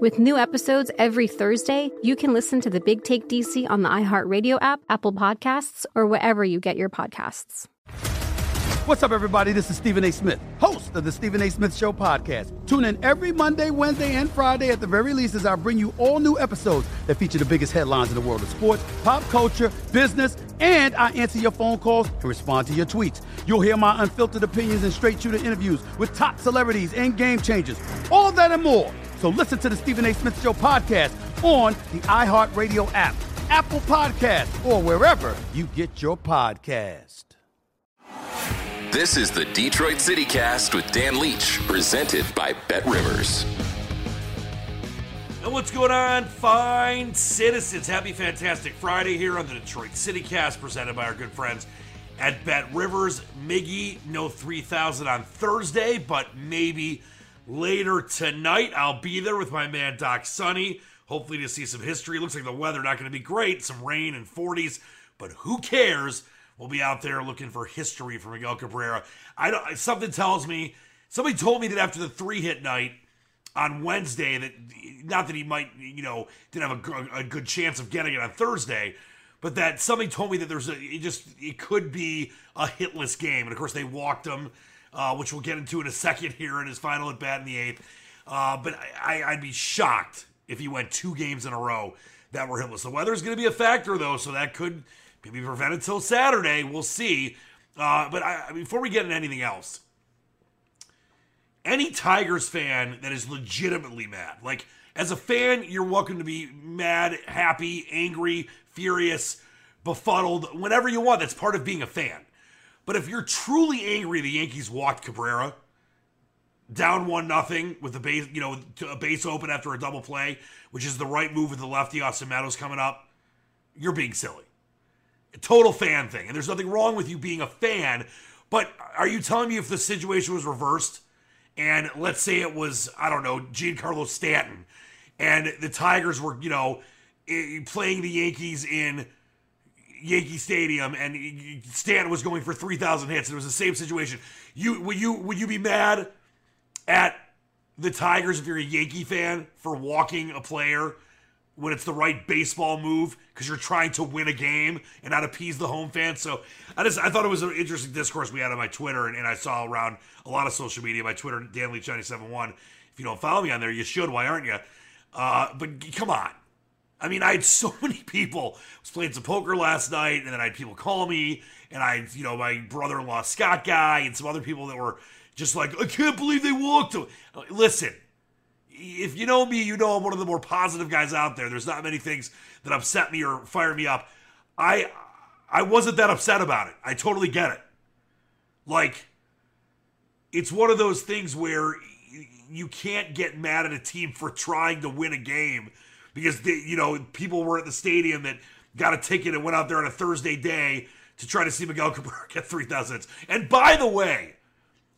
With new episodes every Thursday, you can listen to the Big Take DC on the iHeartRadio app, Apple Podcasts, or wherever you get your podcasts. What's up, everybody? This is Stephen A. Smith, host of the Stephen A. Smith Show podcast. Tune in every Monday, Wednesday, and Friday at the very least as I bring you all new episodes that feature the biggest headlines in the world of sports, pop culture, business, and I answer your phone calls and respond to your tweets. You'll hear my unfiltered opinions and straight shooter interviews with top celebrities and game changers. All that and more. So listen to the Stephen A. Smith Show podcast on the iHeartRadio app, Apple Podcast, or wherever you get your podcast. This is the Detroit City Cast with Dan Leach, presented by Bet Rivers. And what's going on, fine citizens? Happy Fantastic Friday here on the Detroit City Cast, presented by our good friends at Bet Rivers. Miggy, no 3000 on Thursday, but maybe later tonight. I'll be there with my man Doc Sunny, hopefully to see some history. Looks like the weather not going to be great, some rain and 40s, but who cares? We'll be out there looking for history for Miguel Cabrera. I don't. Something tells me. Somebody told me that after the three hit night on Wednesday, that not that he might, you know, didn't have a, a good chance of getting it on Thursday, but that somebody told me that there's a. It just it could be a hitless game, and of course they walked him, uh, which we'll get into in a second here in his final at bat in the eighth. Uh, but I, I'd be shocked if he went two games in a row that were hitless. The weather is going to be a factor though, so that could Maybe prevented till Saturday. We'll see. Uh, but I, before we get into anything else, any Tigers fan that is legitimately mad, like as a fan, you're welcome to be mad, happy, angry, furious, befuddled, whenever you want. That's part of being a fan. But if you're truly angry, the Yankees walked Cabrera down one nothing with the base, you know, a base open after a double play, which is the right move with the lefty. Austin Meadows coming up. You're being silly total fan thing. And there's nothing wrong with you being a fan. But are you telling me if the situation was reversed and let's say it was, I don't know, Giancarlo Stanton and the Tigers were, you know, playing the Yankees in Yankee Stadium and Stan was going for 3,000 hits and it was the same situation. You would you would you be mad at the Tigers if you're a Yankee fan for walking a player when it's the right baseball move because you're trying to win a game and not appease the home fans. So I just I thought it was an interesting discourse we had on my Twitter and, and I saw around a lot of social media. My Twitter, Dan Leach 971. If you don't follow me on there, you should. Why aren't you? Uh, but come on. I mean, I had so many people. I was playing some poker last night, and then I had people call me, and I, you know, my brother-in-law Scott guy, and some other people that were just like, I can't believe they walked. Listen, if you know me, you know I'm one of the more positive guys out there. There's not many things that upset me or fire me up. I I wasn't that upset about it. I totally get it. Like it's one of those things where you can't get mad at a team for trying to win a game because they, you know people were at the stadium that got a ticket and went out there on a Thursday day to try to see Miguel Cabrera get 3,000 And by the way,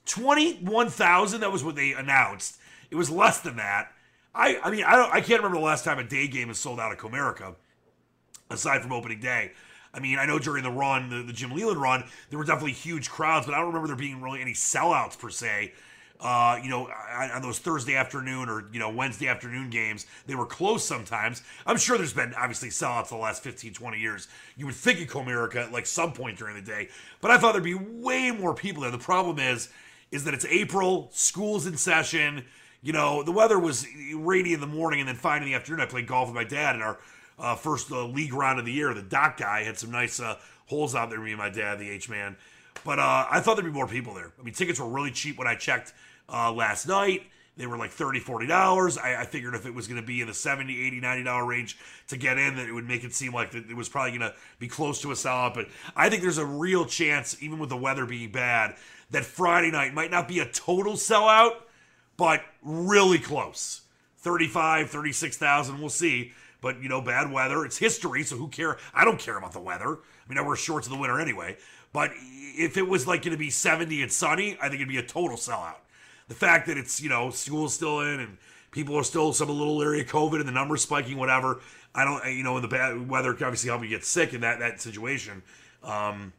21,000, that was what they announced. It was less than that. I I mean I don't I can't remember the last time a day game is sold out at Comerica, aside from opening day. I mean, I know during the run, the, the Jim Leyland run, there were definitely huge crowds, but I don't remember there being really any sellouts per se. Uh, you know, on, those Thursday afternoon or you know Wednesday afternoon games, they were close sometimes. I'm sure there's been obviously sellouts the last 15, 20 years. You would think of Comerica at like some point during the day, but I thought there'd be way more people there. The problem is, is that it's April, school's in session. You know, the weather was rainy in the morning and then fine in the afternoon. I played golf with my dad in our uh, first uh, league round of the year. The doc guy had some nice uh, holes out there. Me and my dad, the H man. But uh, I thought there'd be more people there. I mean, tickets were really cheap when I checked uh, last night. They were like $30, $40. I, I figured if it was going to be in the $70, $80, $90 range to get in, that it would make it seem like it was probably going to be close to a sellout. But I think there's a real chance, even with the weather being bad, that Friday night might not be a total sellout, but really close. 35, 36,000, we'll see. But, you know, bad weather. It's history, so who care? I don't care about the weather. I mean, I wear shorts in the winter anyway. But if it was like going to be 70 and sunny, I think it'd be a total sellout the fact that it's you know school's still in and people are still some a little leery of COVID and the numbers spiking, whatever. I don't, you know, in the bad weather obviously help you get sick in that that situation. Um,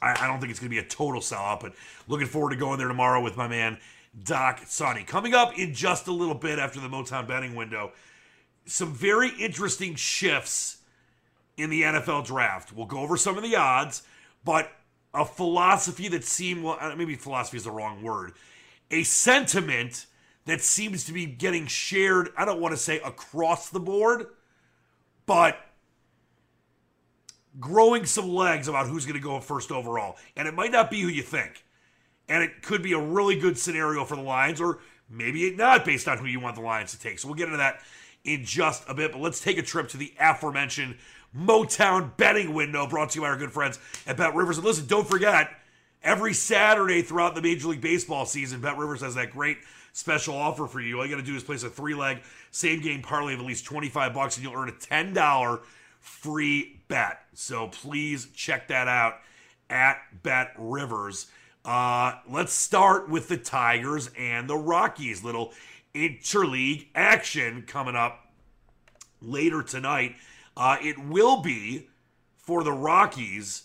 I, I don't think it's going to be a total sellout, but looking forward to going there tomorrow with my man Doc Sonny. Coming up in just a little bit after the Motown betting window, some very interesting shifts in the NFL draft. We'll go over some of the odds, but a philosophy that seemed well, maybe philosophy is the wrong word a sentiment that seems to be getting shared, I don't want to say across the board, but growing some legs about who's going to go first overall. And it might not be who you think. And it could be a really good scenario for the Lions, or maybe not based on who you want the Lions to take. So we'll get into that in just a bit. But let's take a trip to the aforementioned Motown betting window brought to you by our good friends at Bet Rivers. And listen, don't forget, Every Saturday throughout the Major League Baseball season, Bet Rivers has that great special offer for you. All you got to do is place a three leg same game parlay of at least 25 bucks and you'll earn a $10 free bet. So please check that out at Bet Rivers. Uh, let's start with the Tigers and the Rockies. Little interleague action coming up later tonight. Uh, it will be for the Rockies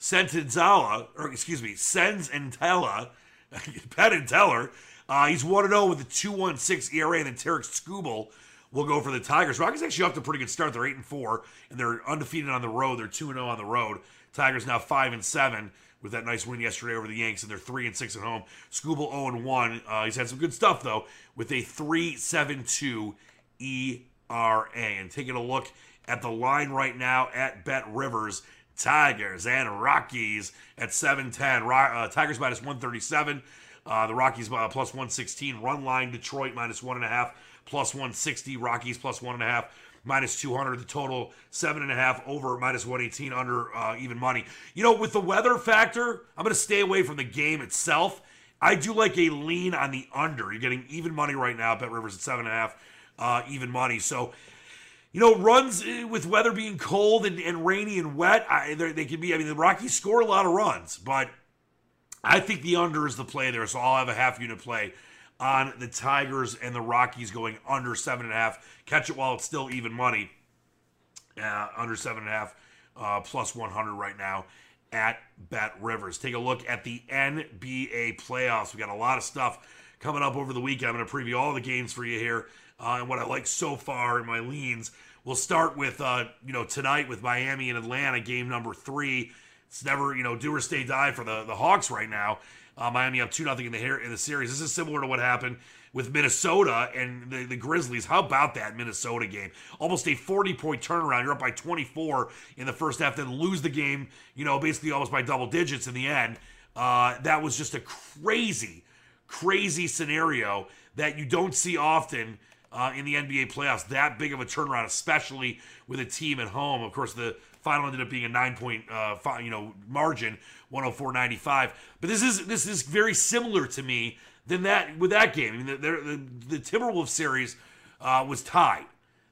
Sentenzala, or excuse me, Sens and Teller, Penn and Teller. Uh, he's 1 0 with a 2.16 ERA, and then Tarik Skubal will go for the Tigers. Rockies actually off to a pretty good start. They're 8 and 4, and they're undefeated on the road. They're 2 0 on the road. Tigers now 5 and 7 with that nice win yesterday over the Yanks, and they're 3 and 6 at home. Skubal 0 and 1. Uh, he's had some good stuff, though, with a 3.72 ERA. And taking a look at the line right now at Bet Rivers. Tigers and Rockies at 710. Uh, Tigers minus 137. Uh, the Rockies uh, plus 116. Run line Detroit minus 1.5 plus 160. Rockies plus 1.5 minus 200. The total 7.5 over minus 118 under uh, even money. You know, with the weather factor, I'm going to stay away from the game itself. I do like a lean on the under. You're getting even money right now. Bet Rivers at 7.5 uh, even money. So you know, runs eh, with weather being cold and, and rainy and wet, I, they can be. I mean, the Rockies score a lot of runs, but I think the under is the play there. So I'll have a half unit play on the Tigers and the Rockies going under seven and a half. Catch it while it's still even money. Uh, under seven and a half, uh, plus 100 right now at Bet Rivers. Take a look at the NBA playoffs. We got a lot of stuff coming up over the weekend. I'm going to preview all the games for you here uh, and what I like so far in my leans. We'll start with uh, you know tonight with Miami and Atlanta, game number three. It's never you know do or stay die for the the Hawks right now. Uh, Miami up two nothing in the in the series. This is similar to what happened with Minnesota and the, the Grizzlies. How about that Minnesota game? Almost a 40 point turnaround. You're up by 24 in the first half, then lose the game, you know, basically almost by double digits in the end. Uh, that was just a crazy, crazy scenario that you don't see often uh, in the NBA playoffs. That big of a turnaround, especially with a team at home. Of course, the final ended up being a nine point, uh, you know, margin, 104-95. But this is this is very similar to me than that with that game. I mean, the, the, the Timberwolves series uh, was tied.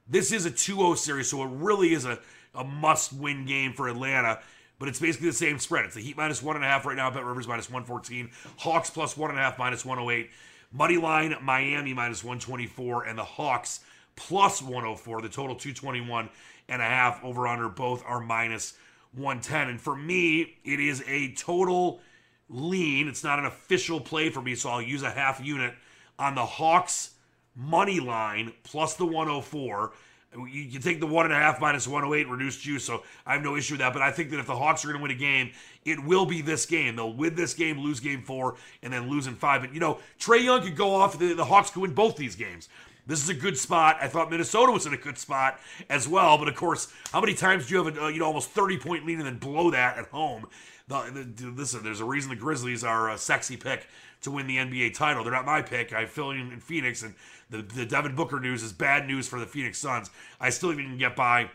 This is a 2-0 series, so it really is a, a must-win game for Atlanta. But it's basically the same spread. It's the Heat minus one and a half right now. Bet Rivers minus 114. Hawks plus one and a half minus 108. Money line Miami minus 124 and the Hawks plus 104. The total 221 and a half over under both are minus 110. And for me, it is a total lean. It's not an official play for me, so I'll use a half unit on the Hawks money line plus the 104. You can take the one and a half minus 108 reduced juice, so I have no issue with that. But I think that if the Hawks are going to win a game, it will be this game. They'll win this game, lose game four, and then lose in five. But you know, Trae Young could go off. The, the Hawks could win both these games. This is a good spot. I thought Minnesota was in a good spot as well. But of course, how many times do you have a uh, you know almost 30 point lead and then blow that at home? The, the, listen, there's a reason the Grizzlies are a sexy pick to win the NBA title. They're not my pick. I fill in Phoenix, and the, the Devin Booker news is bad news for the Phoenix Suns. I still even get by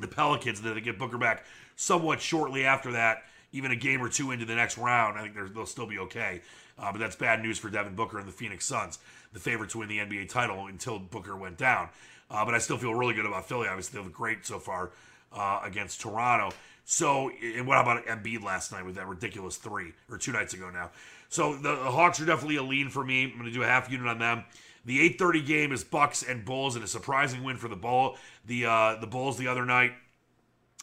the Pelicans, and then they get Booker back somewhat shortly after that, even a game or two into the next round. I think they'll still be okay. Uh, but that's bad news for Devin Booker and the Phoenix Suns, the favorite to win the NBA title until Booker went down. Uh, but I still feel really good about Philly. Obviously, they look great so far uh, against Toronto. So, and what about Embiid last night with that ridiculous three or two nights ago now? So the, the Hawks are definitely a lean for me. I'm going to do a half unit on them. The 8:30 game is Bucks and Bulls, and a surprising win for the Bull. The uh, the Bulls the other night.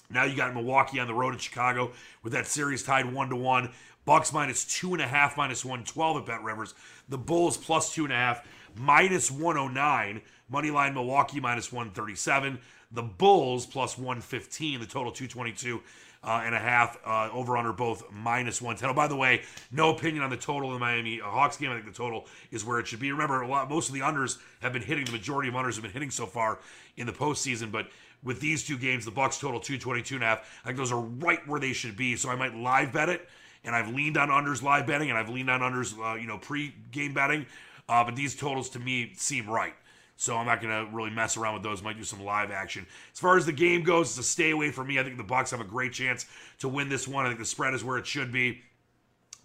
Now you got Milwaukee on the road in Chicago with that series tied one to one. Bucks minus two and a half, minus one twelve at Bet Rivers. The Bulls plus two and a half, minus one oh nine. Money line Milwaukee minus one thirty seven. The Bulls plus one fifteen. The total two twenty two uh, and a half. Uh, over under both minus 110. Oh, by the way, no opinion on the total in the Miami Hawks game. I think the total is where it should be. Remember, a lot, most of the unders have been hitting. The majority of unders have been hitting so far in the postseason, but with these two games, the Bucks total 222 and a half. I think those are right where they should be. So I might live bet it. And I've leaned on unders live betting, and I've leaned on unders, uh, you know, pre-game betting. Uh, but these totals to me seem right. So I'm not going to really mess around with those. Might do some live action. As far as the game goes, it's a stay away for me. I think the Bucks have a great chance to win this one. I think the spread is where it should be.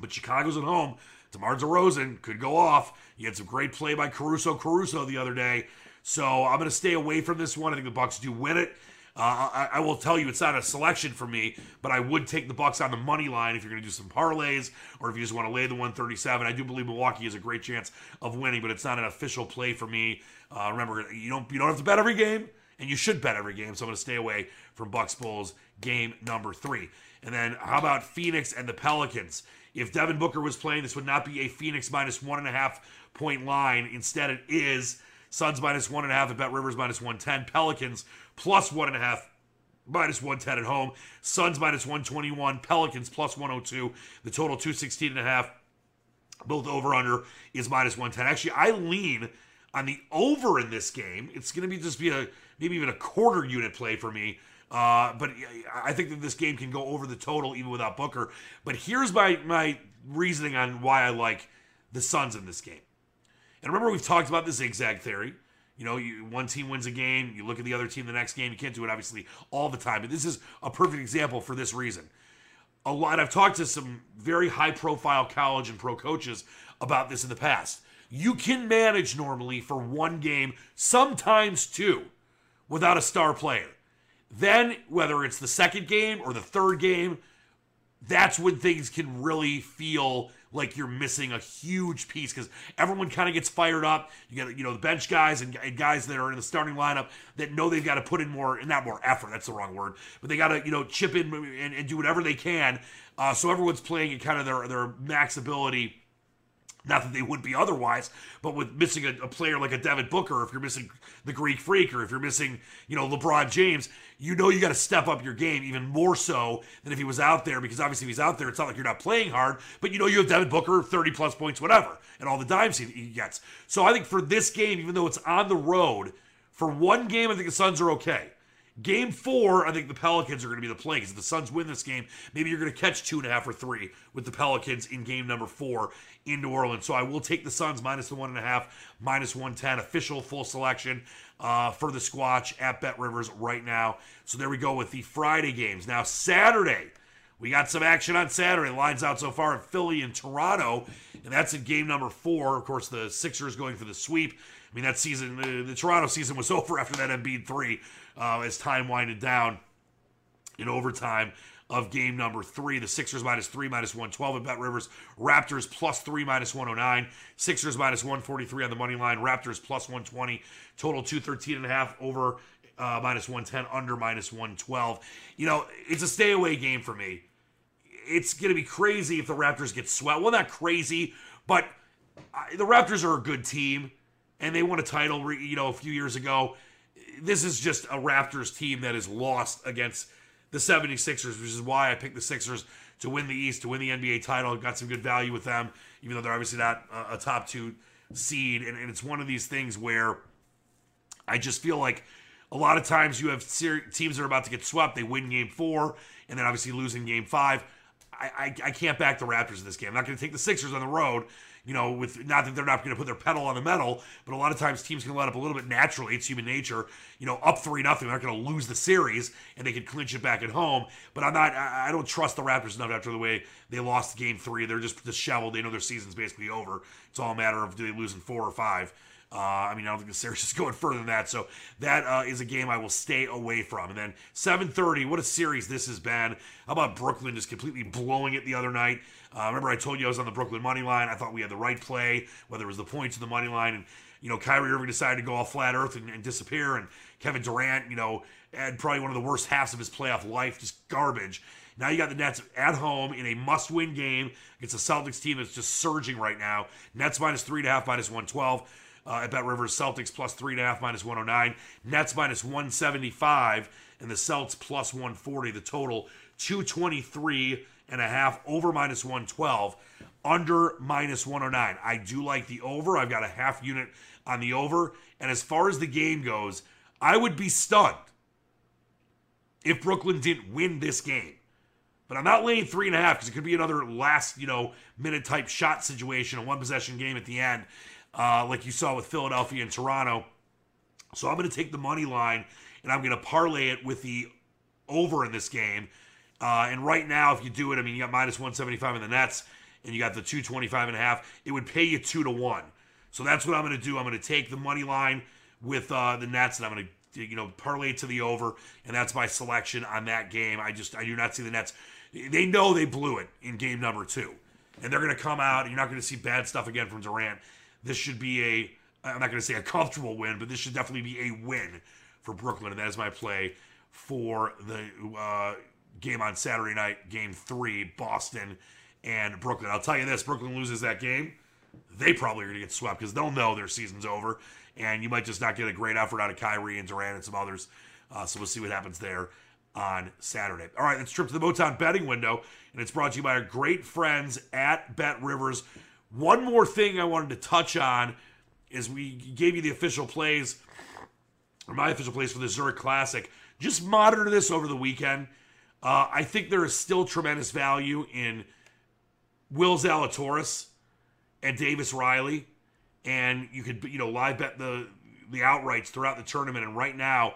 But Chicago's at home. DeMar DeRozan could go off. He had some great play by Caruso Caruso the other day. So I'm going to stay away from this one. I think the Bucks do win it. Uh, I, I, will tell you, it's not a selection for me, but I would take the Bucks on the money line if you're going to do some parlays, or if you just want to lay the 137. I do believe Milwaukee has a great chance of winning, but it's not an official play for me. Uh, remember, you don't you don't have to bet every game, and you should bet every game. So I'm going to stay away from Bucks Bulls game number three. And then how about Phoenix and the Pelicans? If Devin Booker was playing, this would not be a Phoenix minus one and a half point line. Instead, it is Suns minus one and a half at Bet Rivers minus 110. Pelicans plus one and a half minus 110 at home. Suns minus 121. Pelicans plus 102. The total 216 and a half. Both over under is minus 110. Actually, I lean on the over in this game. It's going to be just be a maybe even a quarter unit play for me. Uh, but I think that this game can go over the total even without Booker. But here's my my reasoning on why I like the Suns in this game. And remember, we've talked about the zigzag theory. You know, you, one team wins a game, you look at the other team the next game. You can't do it, obviously, all the time. But this is a perfect example for this reason. A lot, I've talked to some very high profile college and pro coaches about this in the past. You can manage normally for one game, sometimes two, without a star player. Then, whether it's the second game or the third game, that's when things can really feel like you're missing a huge piece because everyone kind of gets fired up. You got you know the bench guys and, guys that are in the starting lineup that know they've got to put in more, and not more effort. That's the wrong word, but they got to you know chip in and, and do whatever they can. Uh, so everyone's playing at kind of their their max ability not that they would be otherwise, but with missing a, a, player like a Devin Booker, if you're missing the Greek Freak, or if you're missing, you know, LeBron James, you know you got to step up your game even more so than if he was out there, because obviously if he's out there, it's not like you're not playing hard, but you know you have Devin Booker, 30 plus points, whatever, and all the dimes he, he gets. So I think for this game, even though it's on the road, for one game, I think the Suns are okay. Game four, I think the Pelicans are going to be the play because if the Suns win this game, maybe you're going to catch two and a half or three with the Pelicans in game number four in New Orleans. So I will take the Suns minus the one and a half, minus 110, official full selection uh, for the Squatch at Bet Rivers right now. So there we go with the Friday games. Now, Saturday. We got some action on Saturday. Lines out so far in Philly and Toronto, and that's in game number four. Of course, the Sixers going for the sweep. I mean, that season, the, the Toronto season was over after that Embiid three uh, as time winded down in overtime. of game number three. The Sixers minus three, minus 112 at Bet Rivers. Raptors plus three, minus 109. Sixers minus 143 on the money line. Raptors plus 120. Total 213 and a half over uh, minus 110, under minus 112. You know, it's a stay away game for me. It's going to be crazy if the Raptors get swept. Well, not crazy, but uh, the Raptors are a good team, and they won a title, you know, a few years ago. This is just a Raptors team that is lost against the 76ers, which is why I picked the Sixers to win the East, to win the NBA title. Got some good value with them, even though they're obviously not a, top two seed. And, and, it's one of these things where I just feel like a lot of times you have ser- teams that are about to get swept. They win game four, and then obviously losing game five. I, I, I can't back the Raptors in this game. I'm not going to take the Sixers on the road you know, with not that they're not going to put their pedal on the metal, but a lot of times teams can let up a little bit naturally. It's human nature. You know, up three nothing, they're not going to lose the series, and they can clinch it back at home. But I'm not. I don't trust the Raptors enough after the way they lost Game Three. They're just disheveled. They know their season's basically over. It's all a matter of do they lose in four or five. Uh, I mean, I don't think the series is going further than that. So that uh, is a game I will stay away from. And then 7:30, what a series this has been. How about Brooklyn just completely blowing it the other night? Uh, remember, I told you I was on the Brooklyn money line. I thought we had the right play, whether it was the points or the money line. And, you know, Kyrie Irving decided to go all flat earth and, and disappear. And Kevin Durant, you know, had probably one of the worst halves of his playoff life, just garbage. Now you got the Nets at home in a must win game against a Celtics team that's just surging right now. Nets minus three and a half, minus 112. Uh, at Bet Rivers, Celtics plus three and a half, minus 109. Nets minus 175, and the Celts plus 140. The total 223 and a half over minus 112 under minus 109 i do like the over. I've got a half unit on the over. And as far as the game goes i would be stunned if brooklyn didn't win this game. But i'm not laying three and a half because it could be another last you know minute type shot situation a one possession game at the end uh, like you saw with philadelphia and toronto. So i'm going to take the money line and i'm going to parlay it with the over in this game uh, and right now, if you do it, I mean, you got minus 175 in the Nets, and you got the 225 and a half. It would pay you two to one. So that's what I'm going to do. I'm going to take the money line with uh, the Nets, and I'm going to you know parlay it to the over, and that's my selection on that game. I just I do not see the Nets. They know they blew it in game number two, and they're going to come out. and You're not going to see bad stuff again from Durant. This should be a I'm not going to say a comfortable win, but this should definitely be a win for Brooklyn, and that is my play for the uh, game on Saturday night, game three, Boston and Brooklyn. I'll tell you this Brooklyn loses that game, they probably are going to get swept because they'll know their season's over. And you might just not get a great effort out of Kyrie and Durant and some others. Uh, so we'll see what happens there on Saturday. All right, let's trip to the Motown betting window. And it's brought to you by our great friends at Bet Rivers. One more thing I wanted to touch on is we gave you the official plays, or my official plays for the Zurich Classic. Just monitor this over the weekend. Uh, I think there is still tremendous value in Will Zalatoris and Davis Riley, and you could you know live bet the the outrights throughout the tournament. And right now,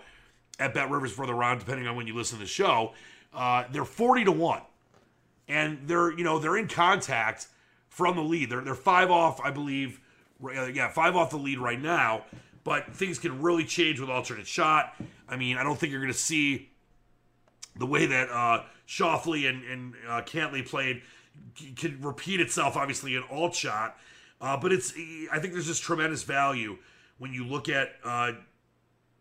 at Bet Rivers for the round, depending on when you listen to the show, uh, they're forty to one, and they're you know they're in contact from the lead. They're they're five off, I believe. Uh, yeah, five off the lead right now. But things can really change with alternate shot. I mean, I don't think you're going to see the way that uh, Schauffele and, and uh, Cantlay played can repeat itself, obviously, in alt shot. Uh, but it's I think there's just tremendous value when you look at uh,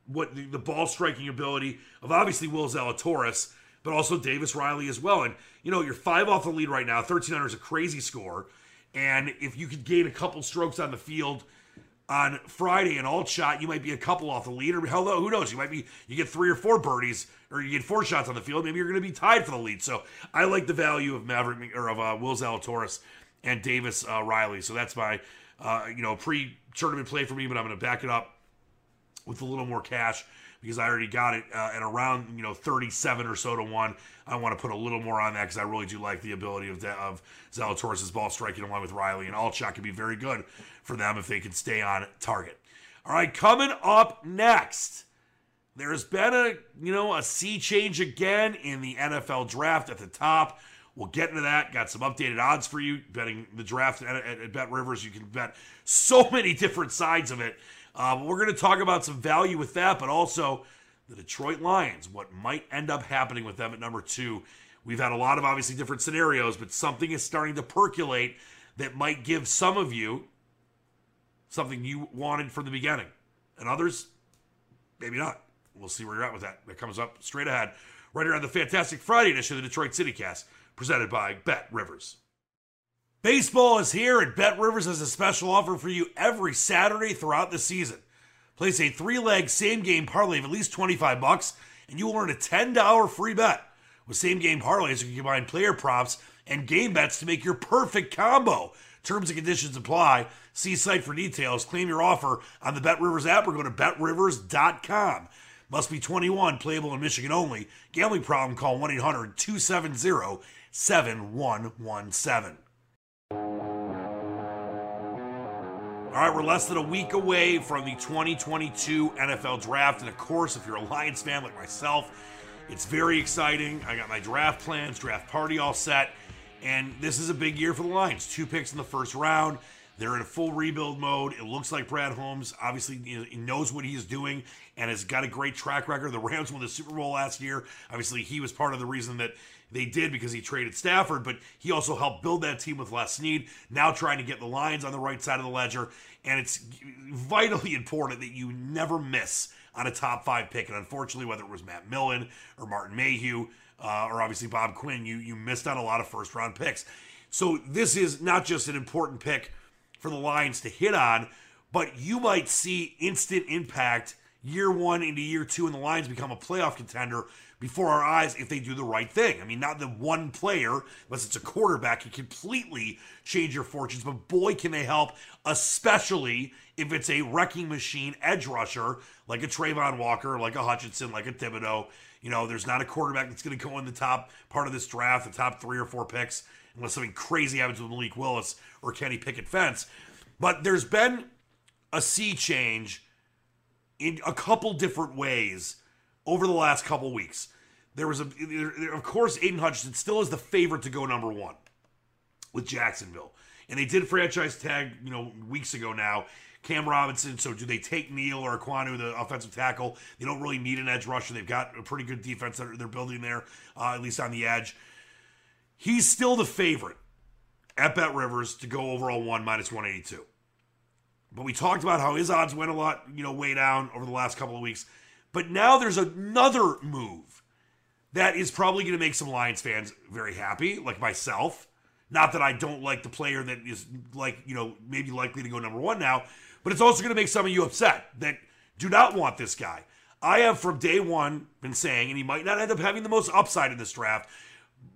what the, the, ball striking ability of obviously Will Zalatoris, but also Davis Riley as well. And you know you're five off the lead right now. 1300 is a crazy score, and if you could gain a couple strokes on the field on Friday in alt shot, you might be a couple off the lead, or hell, who knows? You might be you get three or four birdies, or you get four shots on the field. Maybe you're going to be tied for the lead. So I like the value of Maverick or of uh, Will Zalatoris and Davis uh, Riley. So that's my uh, you know pre-tournament play for me, but I'm going to back it up with a little more cash because I already got it uh, at around you know 37 or so to one. I want to put a little more on that because I really do like the ability of of Zalatoris' ball striking along with Riley, and alt shot can be very good for them if they can stay on target. All right, coming up next. There's been a you know a sea change again in the NFL draft at the top. We'll get into that. Got some updated odds for you betting the draft at, at, at Bet Rivers. You can bet so many different sides of it. Uh, we're going to talk about some value with that, but also the Detroit Lions, what might end up happening with them at number two We've had a lot of obviously different scenarios, but something is starting to percolate that might give some of you something you wanted from the beginning, and others, maybe not. We'll see where you're at with that. That comes up straight ahead, right around the fantastic Friday edition of the Detroit City Cast, presented by Bet Rivers. Baseball is here, and Bet Rivers has a special offer for you every Saturday throughout the season. Place a three-leg same-game parlay of at least 25 bucks, and you will earn a $10 free bet. With same-game parlays, you can combine player props and game bets to make your perfect combo. Terms and conditions apply. See site for details. Claim your offer on the Bet Rivers app or go to betrivers.com. Must be 21, playable in Michigan only. Gambling problem, call 1 800 270 7117. All right, we're less than a week away from the 2022 NFL draft. And of course, if you're a Lions fan like myself, it's very exciting. I got my draft plans, draft party all set. And this is a big year for the Lions. Two picks in the first round. They're in a full rebuild mode. It looks like Brad Holmes obviously he knows what he's doing and has got a great track record. The Rams won the Super Bowl last year. Obviously, he was part of the reason that they did because he traded Stafford, but he also helped build that team with Les Snead. Now trying to get the Lions on the right side of the ledger, and it's vitally important that you never miss on a top five pick. And unfortunately, whether it was Matt Millen or Martin Mayhew uh, or obviously Bob Quinn, you you missed on a lot of first round picks. So this is not just an important pick for the Lions to hit on, but you might see instant impact year one into year two, and the Lions become a playoff contender before our eyes if they do the right thing. I mean, not the one player, unless it's a quarterback, can completely change your fortunes, but boy, can they help, especially if it's a wrecking machine edge rusher like a Travon Walker, like a Hutchinson, like a Thibodeaux. You know, there's not a quarterback that's going to go in the top part of this draft, the top three or four picks, unless something crazy happens with Malik Willis or Kenny Pickett Fence. But there's been a sea change in a couple different ways over the last couple weeks. There was a, of course, Aidan Hutchinson still is the favorite to go number one with Jacksonville, and they did franchise tag, you know, weeks ago now. Cam Robinson. So do they take Neal or Ekwonu, the offensive tackle? They don't really need an edge rusher. They've got a pretty good defense that they're building there, uh, at least on the edge. He's still the favorite at Bet Rivers to go overall one minus 182. But we talked about how his odds went a lot, you know, way down over the last couple of weeks. But now there's another move that is probably going to make some Lions fans very happy, like myself. Not that I don't like the player that is like, you know, maybe likely to go number one now, but it's also going to make some of you upset that do not want this guy. I have from day one been saying, and he might not end up having the most upside in this draft,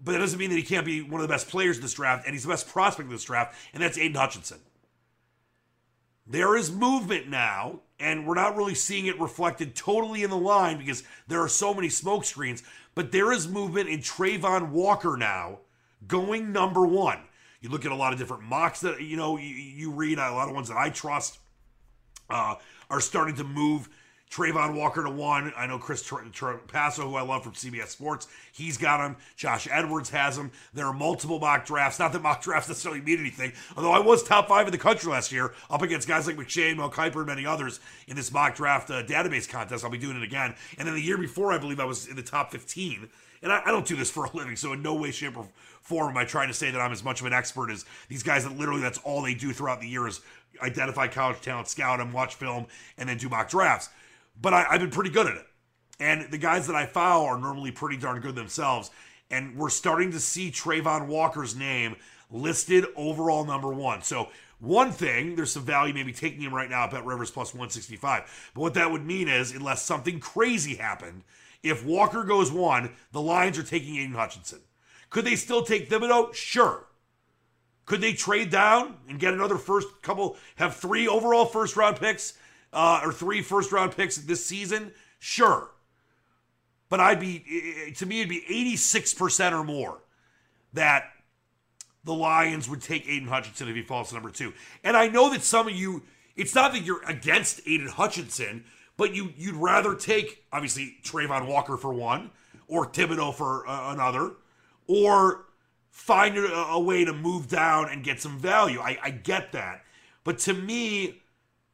but that doesn't mean that he can't be one of the best players in this draft, and he's the best prospect in this draft, and that's Aidan Hutchinson. There is movement now, and we're not really seeing it reflected totally in the line because there are so many smoke screens, but there is movement in Travon Walker now going number one. You look at a lot of different mocks that you know you, you read, a lot of ones that I trust uh, are starting to move Travon Walker to one. I know Chris Passo, who I love from CBS Sports, he's got him. Josh Edwards has him. There are multiple mock drafts. Not that mock drafts necessarily mean anything, although I was top five in the country last year, up against guys like McShay, Mel Kiper, and many others in this mock draft uh, database contest. I'll be doing it again. And then the year before, I believe I was in the top 15. And I, I don't do this for a living, so in no way, shape, or form am I trying to say that I'm as much of an expert as these guys that literally that's all they do throughout the year is identify college talent, scout them, watch film, and then do mock drafts but I, have been pretty good at it. And the guys that I follow are normally pretty darn good themselves. And we're starting to see Travon Walker's name listed overall number one. So, one thing, there's some value maybe taking him right now at Bet Rivers plus 165. But what that would mean is, unless something crazy happened, if Walker goes one, the Lions are taking Aidan Hutchinson. Could they still take Thibodeaux? Sure. Could they trade down and get another first couple, have three overall first round picks uh, or three first round picks this season, sure. But I'd be, to me, it'd be 86% or more that the Lions would take Aidan Hutchinson if he falls to number two. And I know that some of you, it's not that you're against Aidan Hutchinson, but you, you'd rather take, obviously, Travon Walker for one, or Thibodeaux for uh, another, or find a, a, way to move down and get some value. I, I get that. But to me,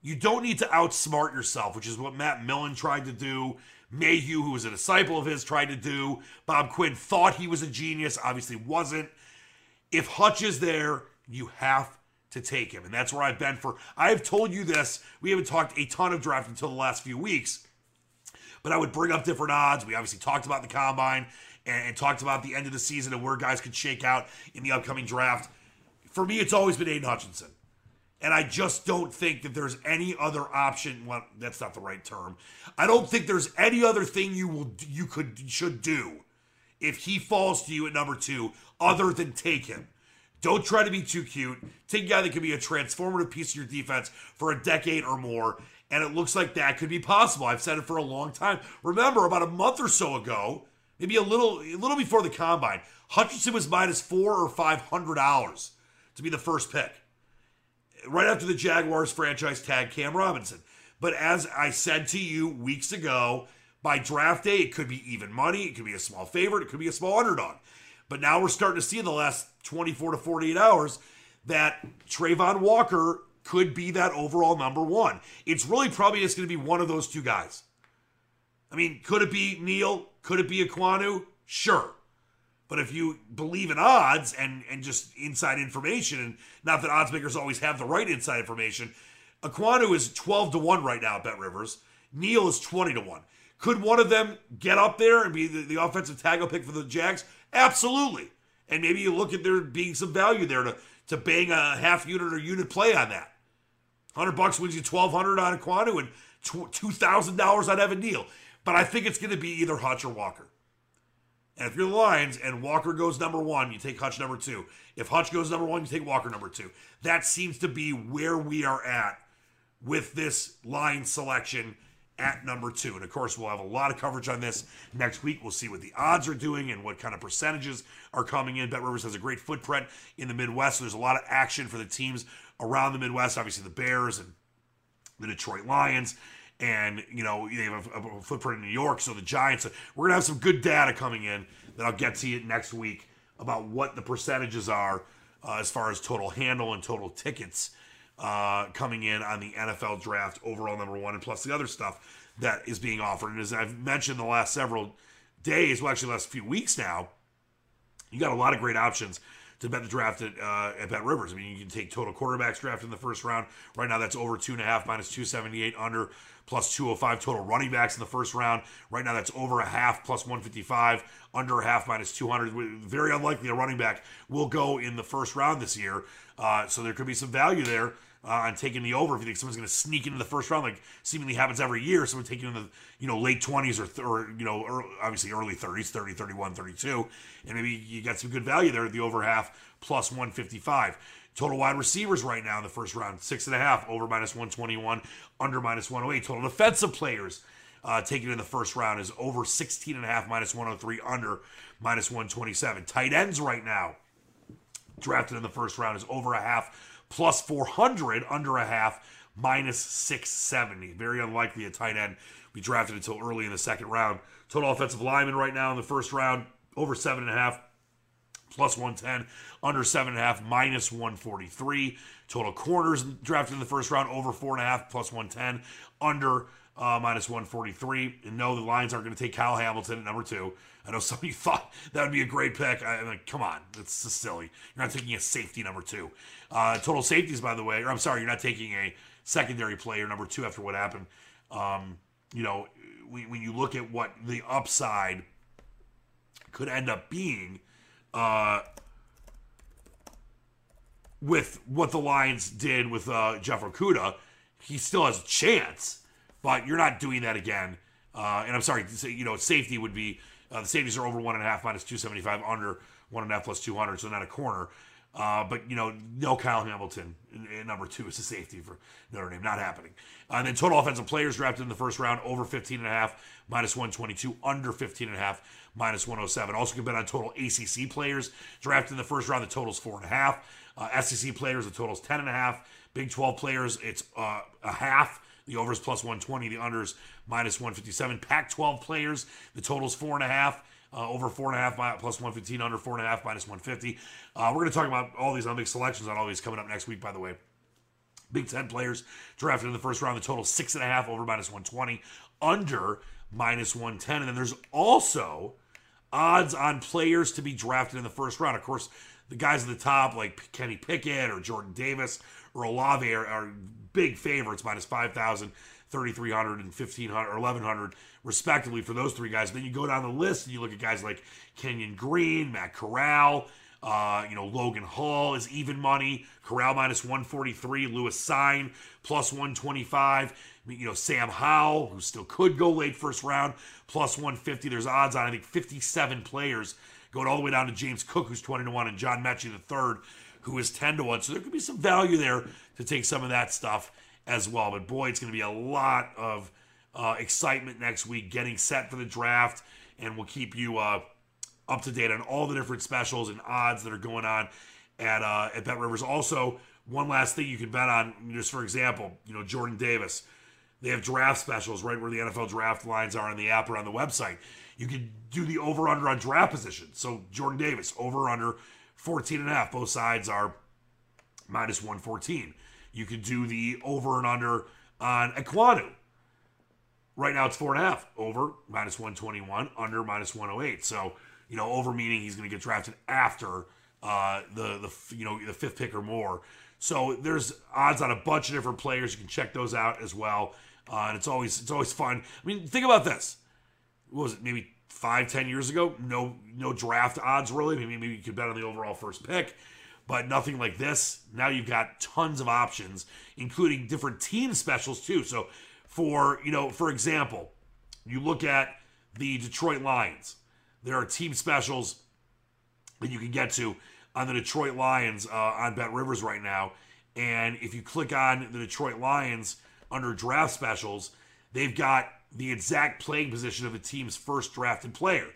you don't need to outsmart yourself, which is what Matt Millen tried to do. Mayhew, who was a disciple of his, tried to do. Bob Quinn thought he was a genius, obviously wasn't. If Hutch is there, you have to take him. And that's where I've been for. I've told you this. We haven't talked a ton of draft until the last few weeks. But I would bring up different odds. We obviously talked about the combine and, and talked about the end of the season and where guys could shake out in the upcoming draft. For me, it's always been Aidan Hutchinson. And I just don't think that there's any other option. Well, that's not the right term. I don't think there's any other thing you will you could should do if he falls to you at number two other than take him. Don't try to be too cute. Take a guy that could be a transformative piece of your defense for a decade or more. And it looks like that could be possible. I've said it for a long time. Remember, about a month or so ago, maybe a little a little before the combine, Hutchinson was minus four or five hundred dollars to be the first pick right after the Jaguars franchise tag Cam Robinson. But as I said to you weeks ago, by draft day, it could be even money, it could be a small favorite, it could be a small underdog. But now we're starting to see in the last 24 to 48 hours that Travon Walker could be that overall number one. It's really probably just going to be one of those two guys. I mean, could it be Neal? Could it be Ekwonu? Sure. But if you believe in odds and and just inside information, and not that odds makers always have the right inside information, Ekwonu is 12 to 1 right now at Bet Rivers. Neal is 20 to 1. Could one of them get up there and be the, the offensive tackle pick for the Jags? Absolutely. And maybe you look at there being some value there to, to bang a half unit or unit play on that. 100 bucks wins you 1200 on Ekwonu and $2,000 on Evan Neal. But I think it's going to be either Hutch or Walker. And if you're the Lions and Walker goes number one, you take Hutch number two. If Hutch goes number one, you take Walker number two. That seems to be where we are at with this line selection at number two. And of course, we'll have a lot of coverage on this next week. We'll see what the odds are doing and what kind of percentages are coming in. Bet Rivers has a great footprint in the Midwest. So there's a lot of action for the teams around the Midwest. Obviously, the Bears and the Detroit Lions and you know they have a, a, footprint in New York. So the Giants, we're gonna have some good data coming in that I'll get to you next week about what the percentages are uh, as far as total handle and total tickets uh, coming in on the NFL draft overall number one, and plus the other stuff that is being offered. And as I've mentioned the last several days, well, actually, last few weeks now, you got a lot of great options to bet the draft at, uh, at Bet Rivers. I mean, you can take total quarterbacks draft in the first round. Right now, that's over two and a half minus 278 under plus 205 total running backs in the first round. Right now, that's over a half plus 155, under a half minus 200. Very unlikely a running back will go in the first round this year. Uh, so there could be some value there. Uh, on taking the over if you think someone's going to sneak into the first round, like seemingly happens every year. Someone taking in the you know late twenties or, th- or you know early, obviously early thirties, 30, 31, 32, and maybe you got some good value there at the over half plus 155. Total wide receivers right now in the first round, six and a half, over minus 121, under minus 108. Total defensive players uh, taken in the first round is over 16 and a half, minus 103, under minus 127. Tight ends right now, drafted in the first round, is over a half, plus 400, under a half, minus 670. Very unlikely a tight end be drafted until early in the second round. Total offensive lineman right now in the first round, over seven and a half, plus 110, under 7.5, minus 143. Total corners drafted in the first round, over 4.5, plus 110, under uh, minus 143. And no, the Lions aren't going to take Kyle Hamilton at number two. I know some of you thought that would be a great pick. I, am like, come on, that's just silly. You're not taking a safety number two. Uh, total safeties, by the way, or I'm sorry, you're not taking a secondary player number two after what happened. Um, you know, when you look at what the upside could end up being uh, with what the Lions did with uh, Jeff Okudah, he still has a chance, but you're not doing that again. Uh, and I'm sorry, you know, safety would be uh, the safeties are over one and a half minus 275, under one and a half plus 200, so not a corner. Uh, but you know, no Kyle Hamilton in, in number two is a safety for Notre Dame, not happening. And then total offensive players drafted in the first round over 15 and a half, minus 122, under 15 and a half, minus 107. Also can bet on total ACC players drafted in the first round. The total's four and a half. Uh, SEC players, the total's 10 and a half. Big 12 players, it's uh, a half. The overs plus 120, the unders minus 157. Pac 12 players, the total's four and a half. Uh, over four and a half plus 115, under four and a half minus 150. Uh, we're going to talk about all these on big selections on all these coming up next week, by the way. Big Ten players drafted in the first round, the total six and a half over minus 120, under minus 110. And then there's also odds on players to be drafted in the first round. Of course, the guys at the top, like Kenny Pickett or Jordan Davis or Olave, are, are big favorites, minus 5,000, 3,300, and 1,500 or 1,100, respectively, for those three guys. Then you go down the list and you look at guys like Kenyon Green, Matt Corral. Uh, you know, Logan Hall is even money. Corral minus 143. Lewis Cine plus 125. You know, Sam Howell, who still could go late first round, plus 150. There's odds on, I think, 57 players going all the way down to James Cook, who's 20 to 1, and John Metchie the third, who is 10 to 1. So there could be some value there to take some of that stuff as well. But boy, it's going to be a lot of uh, excitement next week getting set for the draft, and we'll keep you uh, up to date on all the different specials and odds that are going on at uh, at Bet Rivers. Also, one last thing you can bet on, just for example, you know Jordan Davis. They have draft specials right where the NFL draft lines are on the app or on the website. You can do the over under on draft position. So Jordan Davis, over under 14 and a half. Both sides are minus 114. You could do the over and under on Ekwonu. Right now it's four and a half. Over minus 121, under minus 108. So, you know, over meaning he's going to get drafted after uh, the the you know the fifth pick or more. So there's odds on a bunch of different players. You can check those out as well. Uh, and it's always it's always fun. I mean, think about this. What was it? Maybe five, ten years ago? No, no draft odds really. Maybe maybe you could bet on the overall first pick, but nothing like this. Now you've got tons of options, including different team specials too. So for you know, for example, you look at the Detroit Lions. There are team specials that you can get to on the Detroit Lions uh, on Bet Rivers right now. And if you click on the Detroit Lions under draft specials, they've got the exact playing position of the team's first drafted player.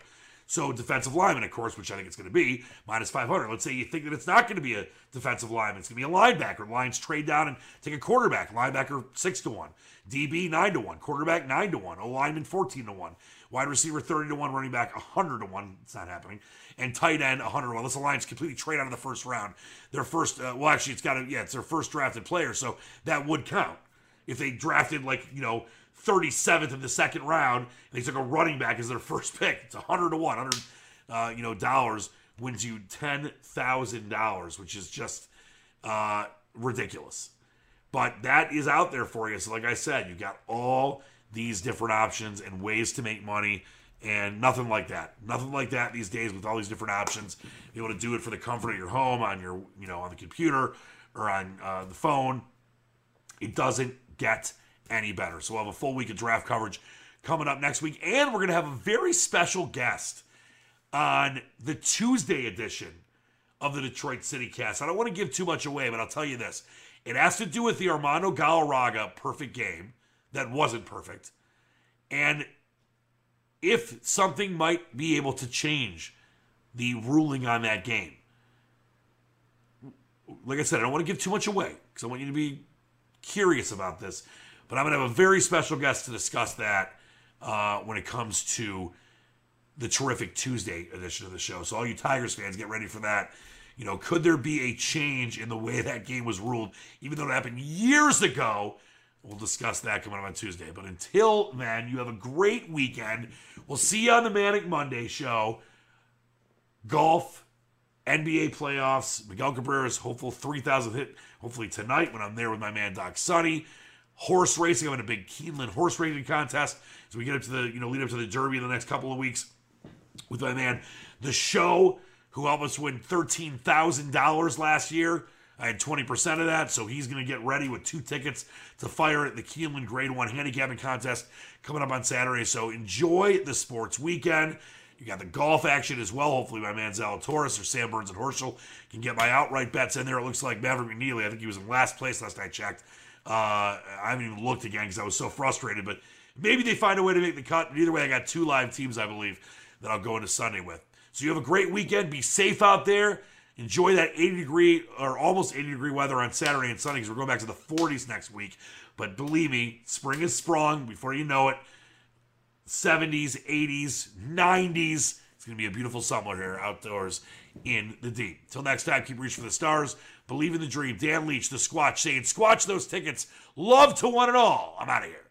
So defensive lineman, of course, which I think it's going to be, minus 500. Let's say you think that it's not going to be a defensive lineman. It's going to be a linebacker. Lions trade down and take a quarterback. Linebacker 6 to 1. DB 9 to 1. Quarterback 9 to 1. O lineman 14 to 1. Wide receiver 30 to 1. Running back 100 to 1. It's not happening. And tight end 100 to 1. This Lions completely trade out of the first round. Their first, uh, well, actually, it's got to, yeah, it's their first drafted player. So that would count. If they drafted, like, you know, 37th in the second round, and they took a running back as their first pick. It's 100 to 1, 100 uh, you know, dollars wins you $10,000, which is just uh, ridiculous. But that is out there for you. So, like I said, you've got all these different options and ways to make money, and nothing like that. Nothing like that these days with all these different options. Be able to do it for the comfort of your home, on your, you know, on the computer or on uh, the phone. It doesn't get any better. So we'll have a full week of draft coverage coming up next week. And we're going to have a very special guest on the Tuesday edition of the Detroit City Cast. I don't want to give too much away, but I'll tell you this. It has to do with the Armando Galarraga perfect game that wasn't perfect. And if something might be able to change the ruling on that game. Like I said, I don't want to give too much away because I want you to be curious about this. But I'm going to have a very special guest to discuss that uh, when it comes to the terrific Tuesday edition of the show. So all you Tigers fans, get ready for that. You know, could there be a change in the way that game was ruled, even though it happened years ago? We'll discuss that coming up on Tuesday. But until then, you have a great weekend. We'll see you on the Manic Monday show. Golf, NBA playoffs, Miguel Cabrera's hopeful 3,000 hit, hopefully tonight when I'm there with my man Doc Sunny horse racing. I'm in a big Keeneland horse racing contest as we get up to the, you know, lead up to the Derby in the next couple of weeks with my man, the show, who helped us win $13,000 last year. I had 20% of that, so he's going to get ready with two tickets to fire at the Keeneland Grade 1 handicapping contest coming up on Saturday. So enjoy the sports weekend. You got the golf action as well. Hopefully, my man Zalatoris or Sam Burns and Horschel can get my outright bets in there. It looks like Maverick McNealy, I think he was in last place last I checked, uh, I haven't even looked again because I was so frustrated, but maybe they find a way to make the cut. But either way, I got two live teams, I believe, that I'll go into Sunday with. So you have a great weekend. Be safe out there. Enjoy that 80 degree or almost 80 degree weather on Saturday and Sunday because we're going back to the 40s next week. But believe me, spring is sprung before you know it. 70s, 80s, 90s. It's going to be a beautiful summer here outdoors in the deep. Till next time, keep reaching for the stars. Believe in the dream. Dan Leach, the Squatch, saying, Squatch those tickets. Love to one and all. I'm out of here.